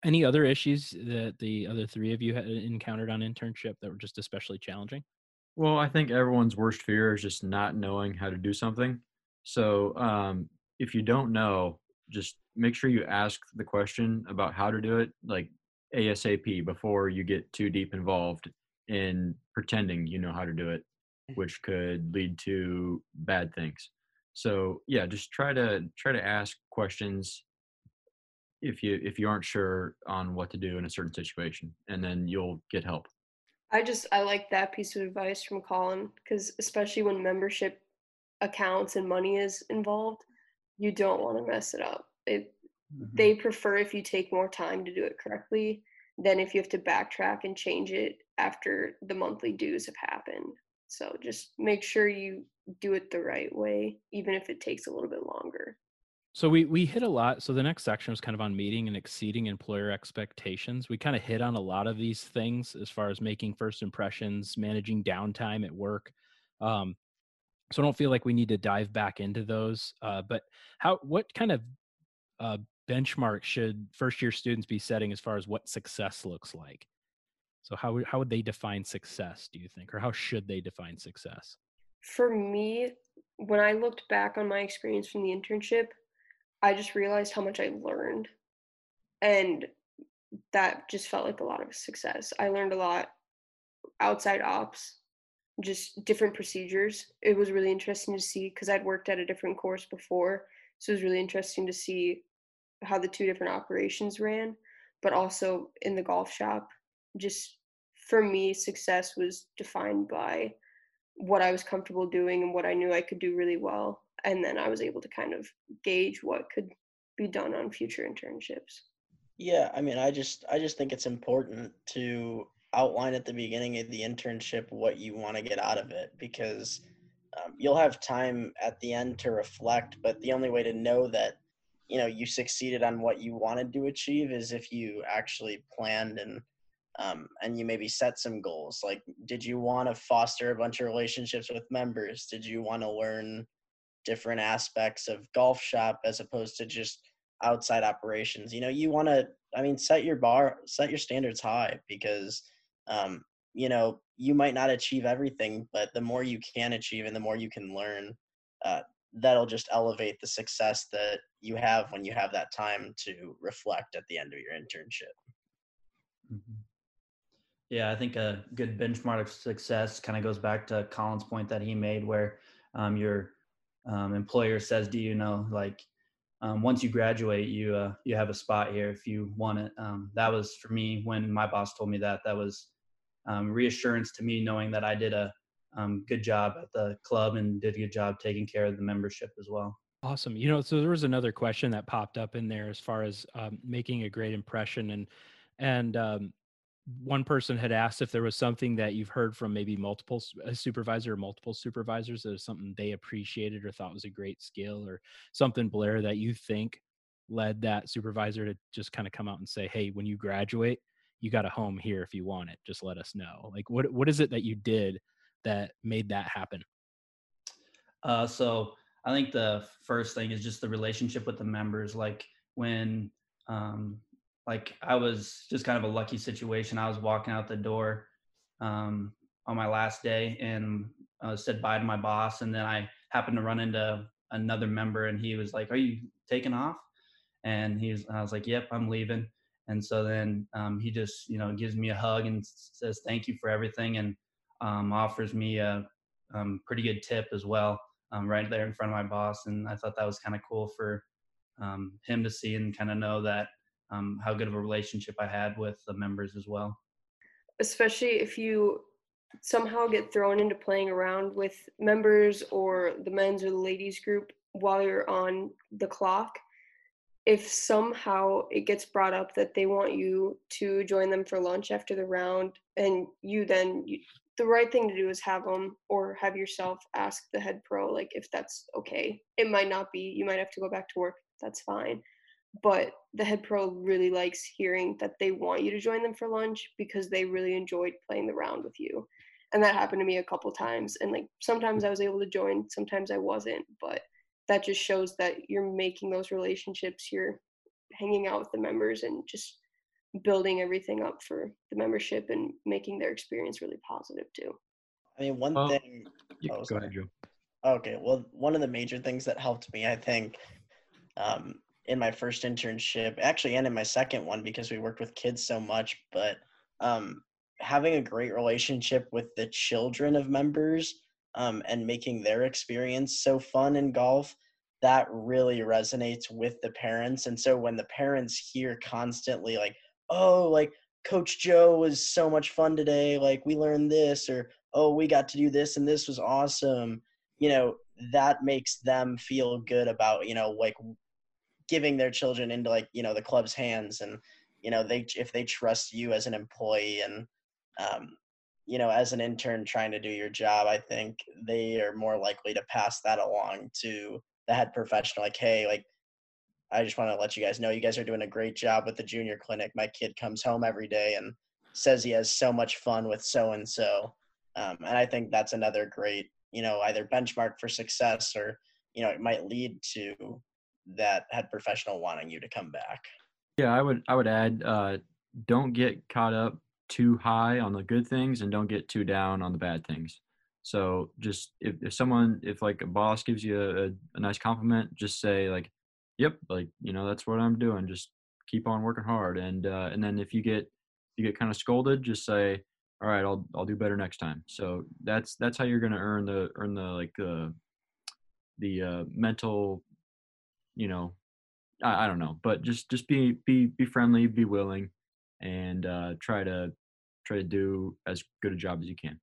any other issues that the other three of you had encountered on internship that were just especially challenging well, I think everyone's worst fear is just not knowing how to do something. So um, if you don't know, just make sure you ask the question about how to do it, like ASAP, before you get too deep involved in pretending you know how to do it, which could lead to bad things. So yeah, just try to try to ask questions if you if you aren't sure on what to do in a certain situation, and then you'll get help. I just I like that piece of advice from Colin because especially when membership accounts and money is involved, you don't want to mess it up. It mm-hmm. they prefer if you take more time to do it correctly than if you have to backtrack and change it after the monthly dues have happened. So just make sure you do it the right way, even if it takes a little bit longer. So we we hit a lot. So the next section was kind of on meeting and exceeding employer expectations. We kind of hit on a lot of these things as far as making first impressions, managing downtime at work. Um, so I don't feel like we need to dive back into those. Uh, but how what kind of uh, benchmark should first year students be setting as far as what success looks like? So how how would they define success? Do you think, or how should they define success? For me, when I looked back on my experience from the internship, I just realized how much I learned. And that just felt like a lot of success. I learned a lot outside ops, just different procedures. It was really interesting to see because I'd worked at a different course before. So it was really interesting to see how the two different operations ran, but also in the golf shop. Just for me, success was defined by what I was comfortable doing and what I knew I could do really well and then I was able to kind of gauge what could be done on future internships. Yeah, I mean, I just I just think it's important to outline at the beginning of the internship what you want to get out of it because um, you'll have time at the end to reflect, but the only way to know that you know you succeeded on what you wanted to achieve is if you actually planned and um, and you maybe set some goals like did you want to foster a bunch of relationships with members did you want to learn different aspects of golf shop as opposed to just outside operations. You know, you want to, I mean, set your bar, set your standards high because, um, you know, you might not achieve everything, but the more you can achieve and the more you can learn, uh, that'll just elevate the success that you have when you have that time to reflect at the end of your internship. Mm-hmm. Yeah, I think a good benchmark of success kind of goes back to Colin's point that he made, where um, you're um, employer says, "Do you know like um, once you graduate, you uh, you have a spot here if you want it." Um, that was for me when my boss told me that. That was um, reassurance to me, knowing that I did a um, good job at the club and did a good job taking care of the membership as well. Awesome. You know, so there was another question that popped up in there as far as um, making a great impression and and um, one person had asked if there was something that you've heard from maybe multiple a supervisor or multiple supervisors that is something they appreciated or thought was a great skill or something blair that you think led that supervisor to just kind of come out and say hey when you graduate you got a home here if you want it just let us know. Like what what is it that you did that made that happen? Uh, so i think the first thing is just the relationship with the members like when um, like I was just kind of a lucky situation. I was walking out the door um, on my last day and uh, said bye to my boss, and then I happened to run into another member, and he was like, "Are you taking off?" And he was, I was like, "Yep, I'm leaving." And so then um, he just, you know, gives me a hug and says thank you for everything, and um, offers me a um, pretty good tip as well, um, right there in front of my boss. And I thought that was kind of cool for um, him to see and kind of know that um, how good of a relationship I had with the members as well. Especially if you somehow get thrown into playing around with members or the men's or the ladies group while you're on the clock. If somehow it gets brought up that they want you to join them for lunch after the round, and you then you, the right thing to do is have them or have yourself ask the head pro like if that's okay. It might not be. You might have to go back to work. That's fine but the head pro really likes hearing that they want you to join them for lunch because they really enjoyed playing the round with you. And that happened to me a couple times and like sometimes i was able to join sometimes i wasn't but that just shows that you're making those relationships you're hanging out with the members and just building everything up for the membership and making their experience really positive too. I mean one well, thing oh, go ahead joe. Okay well one of the major things that helped me i think um, in my first internship, actually, and in my second one because we worked with kids so much. But um, having a great relationship with the children of members um, and making their experience so fun in golf, that really resonates with the parents. And so when the parents hear constantly, like, oh, like, Coach Joe was so much fun today. Like, we learned this, or, oh, we got to do this, and this was awesome. You know, that makes them feel good about, you know, like giving their children into like you know the club's hands and you know they if they trust you as an employee and um, you know, as an intern trying to do your job, I think they are more likely to pass that along to the head professional. Like, hey, like, I just want to let you guys know you guys are doing a great job with the junior clinic. My kid comes home every day and says he has so much fun with so and so. And I think that's another great, you know, either benchmark for success or, you know, it might lead to that had professional wanting you to come back. Yeah, I would I would add uh, don't get caught up too high on the good things and don't get too down on the bad things. So just if, if someone if like a boss gives you a, a nice compliment, just say like, "Yep, like you know that's what I'm doing." Just keep on working hard, and uh, and then if you get you get kind of scolded, just say, "All right, I'll I'll do better next time." So that's that's how you're gonna earn the earn the like the the uh, mental, you know, I, I don't know, but just just be be be friendly, be willing, and uh, try to try to do as good a job as you can.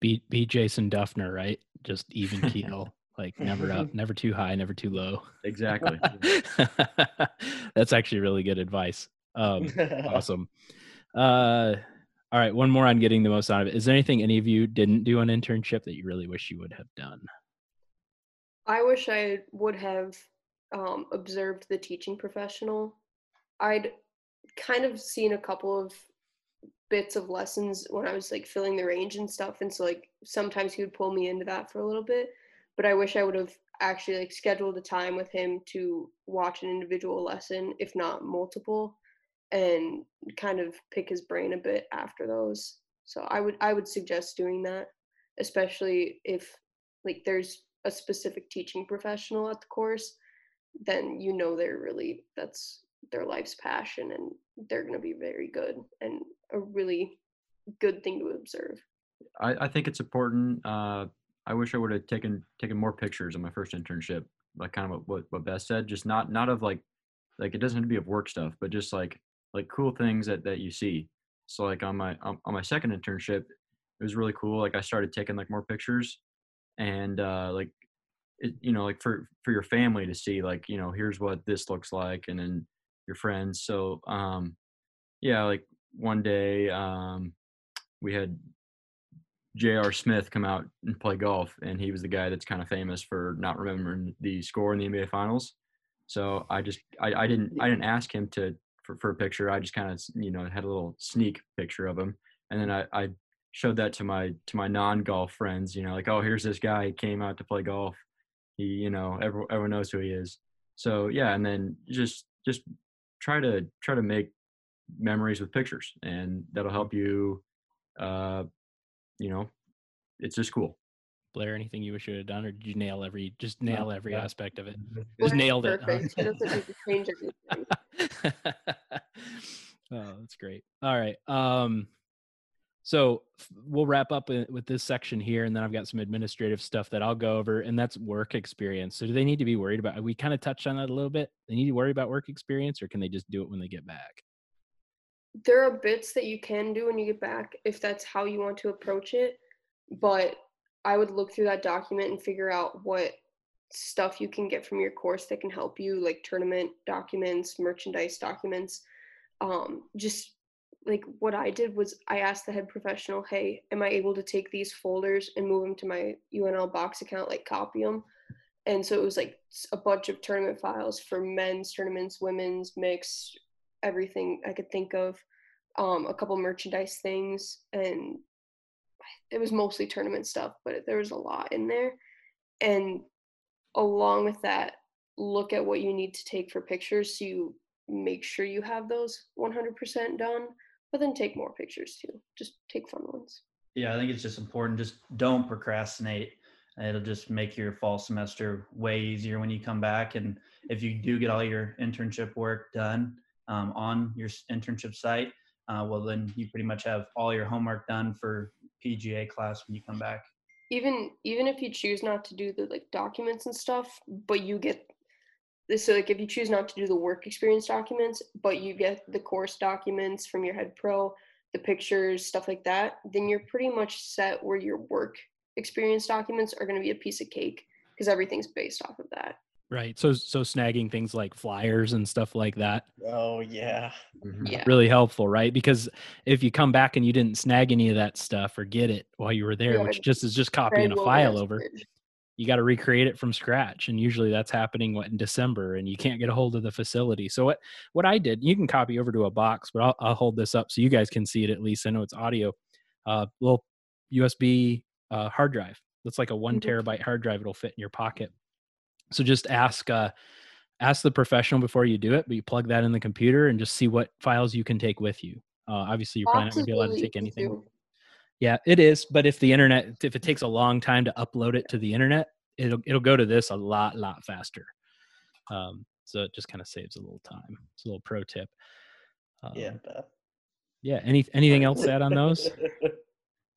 Be be Jason Dufner, right? Just even keel, like never up, never too high, never too low. Exactly. That's actually really good advice. Um, awesome. Uh, all right, one more on getting the most out of it. Is there anything any of you didn't do an internship that you really wish you would have done? I wish I would have um, observed the teaching professional. I'd kind of seen a couple of bits of lessons when I was like filling the range and stuff. And so like sometimes he would pull me into that for a little bit. But I wish I would have actually like scheduled a time with him to watch an individual lesson, if not multiple, and kind of pick his brain a bit after those. So I would I would suggest doing that, especially if like there's a specific teaching professional at the course, then you know they're really that's their life's passion and they're going to be very good and a really good thing to observe. I, I think it's important. Uh, I wish I would have taken taken more pictures on my first internship, like kind of what what Beth said. Just not not of like like it doesn't have to be of work stuff, but just like like cool things that that you see. So like on my on, my second internship, it was really cool. Like I started taking like more pictures, and uh, like you know like for for your family to see like you know here's what this looks like, and then your friends. So um, yeah, like one day um, we had J.R. Smith come out and play golf, and he was the guy that's kind of famous for not remembering the score in the NBA Finals. So I just I, I didn't I didn't ask him to for, for a picture. I just kind of you know had a little sneak picture of him, and then I, I showed that to my to my non golf friends. You know, like oh here's this guy he came out to play golf. He you know everyone everyone knows who he is. So yeah, and then just just try to try to make memories with pictures and that'll help you uh you know it's just cool blair anything you wish you had done or did you nail every just nail every yeah. aspect of it just nailed it Perfect. huh? Doesn't need to change anything. oh that's great all right um so we'll wrap up with this section here and then i've got some administrative stuff that i'll go over and that's work experience. So do they need to be worried about we kind of touched on that a little bit. They need to worry about work experience or can they just do it when they get back? There are bits that you can do when you get back if that's how you want to approach it but i would look through that document and figure out what stuff you can get from your course that can help you like tournament documents merchandise documents um, just like what i did was i asked the head professional hey am i able to take these folders and move them to my unl box account like copy them and so it was like a bunch of tournament files for men's tournaments women's mixed everything I could think of, um, a couple merchandise things, and it was mostly tournament stuff, but there was a lot in there. And along with that, look at what you need to take for pictures so you make sure you have those 100% done, but then take more pictures too. Just take fun ones. Yeah, I think it's just important. Just don't procrastinate. It'll just make your fall semester way easier when you come back. And if you do get all your internship work done um, on your internship site, uh, well, then you pretty much have all your homework done for PGA class when you come back. even even if you choose not to do the like documents and stuff but you get this so like if you choose not to do the work experience documents but you get the course documents from your head pro the pictures stuff like that then you're pretty much set where your work experience documents are going to be a piece of cake because everything's based off of that Right. So so snagging things like flyers and stuff like that Oh yeah. Mhm. Yeah. really helpful, right? Because if you come back and you didn't snag any of that stuff or get it while you were there, Yeah, which just is just copying a file over, bridge. You got to recreate it from scratch and usually that's happening what in december and you can't get a hold of the facility. So what what i did you can copy over to a box but i'll, I'll hold this up so you guys can see it at least. I know it's audio. Uh little usb uh, hard drive. That's like a one Mhm. terabyte hard drive. It'll fit in your pocket. So just ask uh ask the professional before you do it but you plug that in the computer and just see what files you can take with you. Uh, obviously you're probably not going to be allowed to take anything. Yeah, it is. But if the internet, if it takes a long time to upload it to the internet, it'll it'll go to this a lot lot faster. Um, so it just kind of saves a little time. It's a little pro tip. Um, Yeah. Yeah. Any anything else to add on those?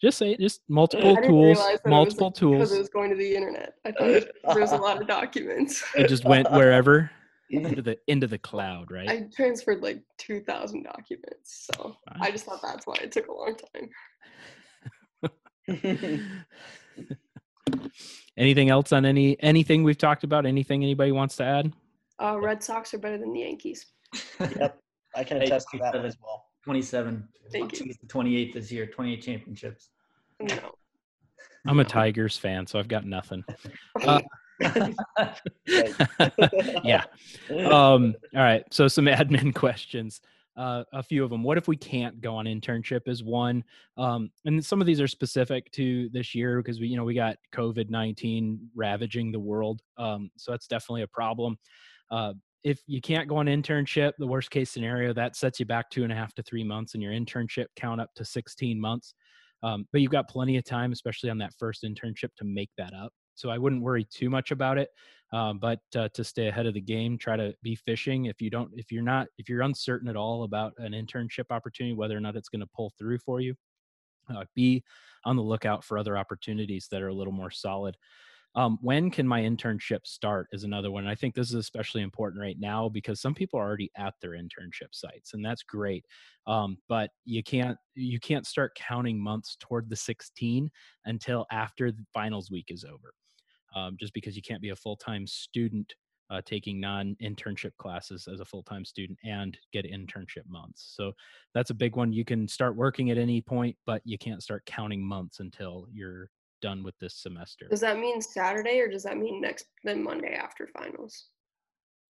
Just say just multiple tools, multiple was, because tools. it was going to the internet. I thought it there was a lot of documents. It just went wherever into the into the cloud, right? I transferred like two thousand documents, so I just thought that's why it took a long time. anything else on any anything we've talked about? Anything anybody wants to add? Uh, Red Sox are better than the Yankees. Yep. I can Hey, attest to that 27. as well. 27. Thank you. The 28 this year. 28 championships. No. I'm a Tigers fan, so I've got nothing. Uh, yeah. um all right so some admin questions uh, a few of them what if we can't go on internship is one um and some of these are specific to this year because we you know we got covid-19 ravaging the world um so that's definitely a problem. Uh if you can't go on internship the worst case scenario that sets you back two and a half to three months and your internship count up to 16 months um, but you've got plenty of time especially on that first internship to make that up so i wouldn't worry too much about it um, but uh, to stay ahead of the game try to be fishing if you don't if you're not if you're uncertain at all about an internship opportunity whether or not it's going to pull through for you uh, be on the lookout for other opportunities that are a little more solid. Um, when can my internship start is another one i think this is especially important right now because some people are already at their internship sites and that's great um, but you can't you can't start counting months toward the 16 until after the finals week is over um, just because you can't be a full-time student uh, taking non-internship classes as a full-time student and get internship months so that's a big one you can start working at any point but you can't start counting months until you're done with this semester Does that mean Saturday or does that mean next then Monday after finals?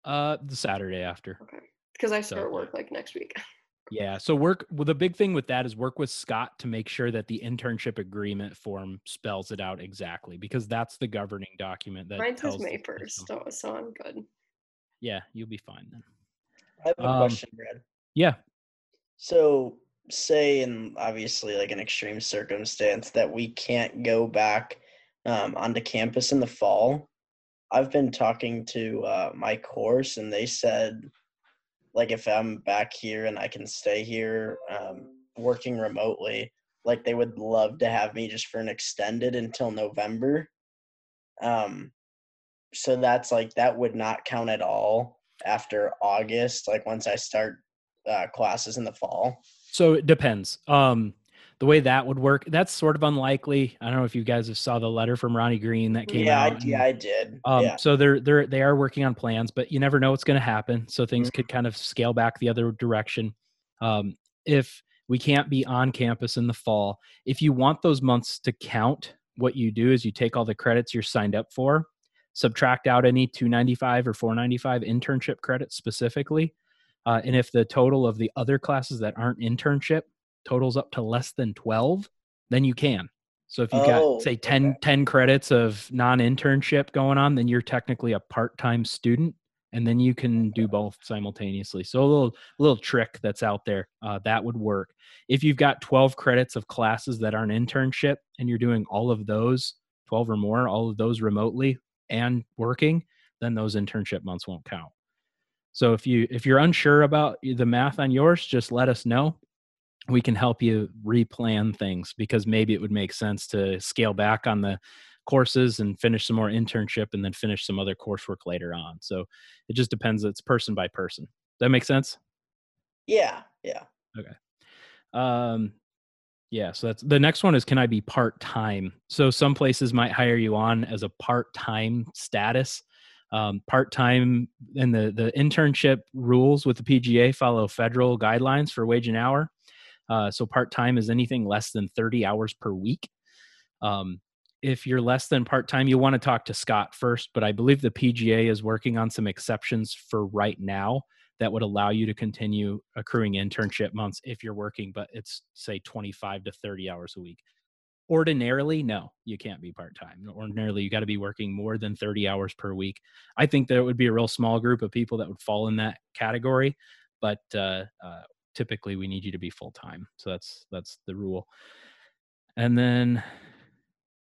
uh the saturday after Okay. Because I start yeah. work like next week. yeah so work well the big thing with that is work with scott to make sure that the internship agreement form spells it out exactly because that's the governing document that Mine says May first, so so I'm good. yeah you'll be fine then I have a Um, question, Brad. yeah So, say in obviously like an extreme circumstance that we can't go back um, onto campus in the fall, I've been talking to uh, my course, and they said, like, if I'm back here and I can stay here um, working remotely, like they would love to have me just for an extended until November. Um, so that's like that would not count at all after August. Like once I start uh, classes in the fall. So it depends. Um, the way that would work, that's sort of unlikely. I don't know if you guys have saw the letter from Ronnie Green that came yeah, I, out. and- yeah, I did. Um, yeah, So they're they're they are working on plans, but you never know what's going to happen. So things could kind of scale back the other direction. Um, if we can't be on campus in the fall, if you want those months to count, what you do is you take all the credits you're signed up for, subtract out any 295 or 495 internship credits specifically, uh, and if the total of the other classes that aren't internship totals up to less than 12, then you can. So if you've Oh, got say 10, okay. 10 credits of non-internship going on, then you're technically a part-time student and then you can do both simultaneously. So a little little trick that's out there uh, that would work. If you've got 12 credits of classes that aren't internship and you're doing all of those 12 or more, all of those remotely and working, then those internship months won't count. So if you if you're unsure about the math on yours, just let us know. We can help you replan things because maybe it would make sense to scale back on the courses and finish some more internship and then finish some other coursework later on. So it just depends. It's person by person. Does that make sense? yeah, yeah. Okay. Um, yeah. So that's the next one is can I be part time? So some places might hire you on as a part time status. Um, Part time and the the internship rules with the PGA follow federal guidelines for wage and hour. Uh, so part time is anything less than 30 hours per week. Um, if you're less than part time, you want to talk to Scott first, but I believe the PGA is working on some exceptions for right now that would allow you to continue accruing internship months if you're working, but it's say 25 to 30 hours a week. Ordinarily, no, you can't be part time. Ordinarily, you got to be working more than 30 hours per week. I think there would be a real small group of people that would fall in that category, but uh, uh, typically we need you to be full time. So that's that's the rule. And then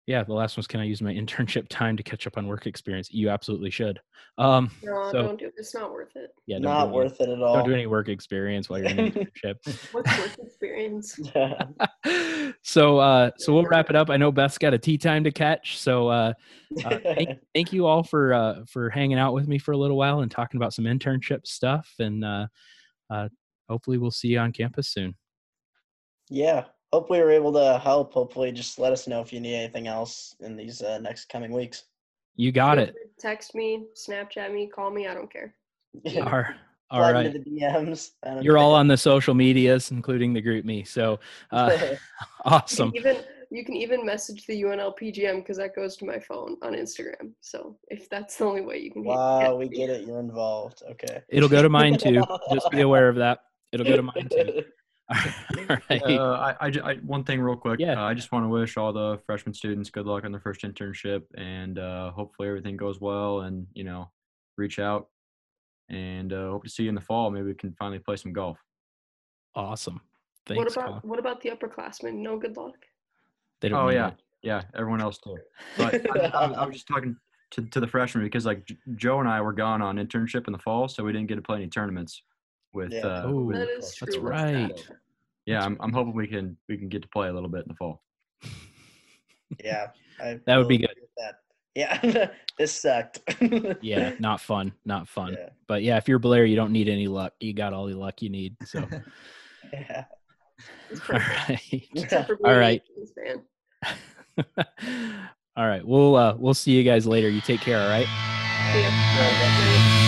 yeah, the last one's can I use my internship time to catch up on work experience? You absolutely should. Um, No, so, don't do it. It's not worth it. yeah, don't Not any- worth it at all. Don't do any work experience while you're in internship. What's work experience? so uh so we'll wrap it up. I know Beth's got a tee time to catch. So uh, uh thank, thank you all for uh for hanging out with me for a little while and talking about some internship stuff and uh uh hopefully we'll see you on campus soon. yeah. Hopefully we're able to help. Hopefully just let us know if you need anything else in these uh, next coming weeks. You got it. Text me, Snapchat me, call me. I don't care. All right. All Slide right. into the DMs. I You're all on the social medias, including the GroupMe. So uh You awesome. can even you can even message the UNLPGM because that goes to my phone on Instagram. So if that's the only way you can get- wow, get we get it. You're involved. Okay. It'll go to mine too. Just be aware of that. It'll go to mine too. All right. Uh, I, I, I- one thing real quick. Yeah. Uh, I just want to wish all the freshman students good luck on their first internship, and uh, hopefully everything goes well. And you know, reach out, and uh, hope to see you in the fall. Maybe we can finally play some golf. Awesome. What about Colin. what about the upperclassmen? No good luck. They don't Oh yeah, it. yeah. Everyone else too. But I, I, was- I was just talking to, to the freshmen because like J- Joe and I were gone on internship in the fall, so we didn't get to play any tournaments with. Yeah. Uh, Ooh, with is true. That's right. Yeah, I'm, I'm hoping we can we can get to play a little bit in the fall. yeah. I That would be good. That. Yeah. this sucked. Yeah, not fun. Not fun. Yeah. But yeah, if you're Blair, you don't need any luck. You got all the luck you need. So yeah. It's all perfect. right. Except for All being an right. Yankees fan. all right. We'll uh we'll see you guys later. You take care, all right? Yeah. Yeah.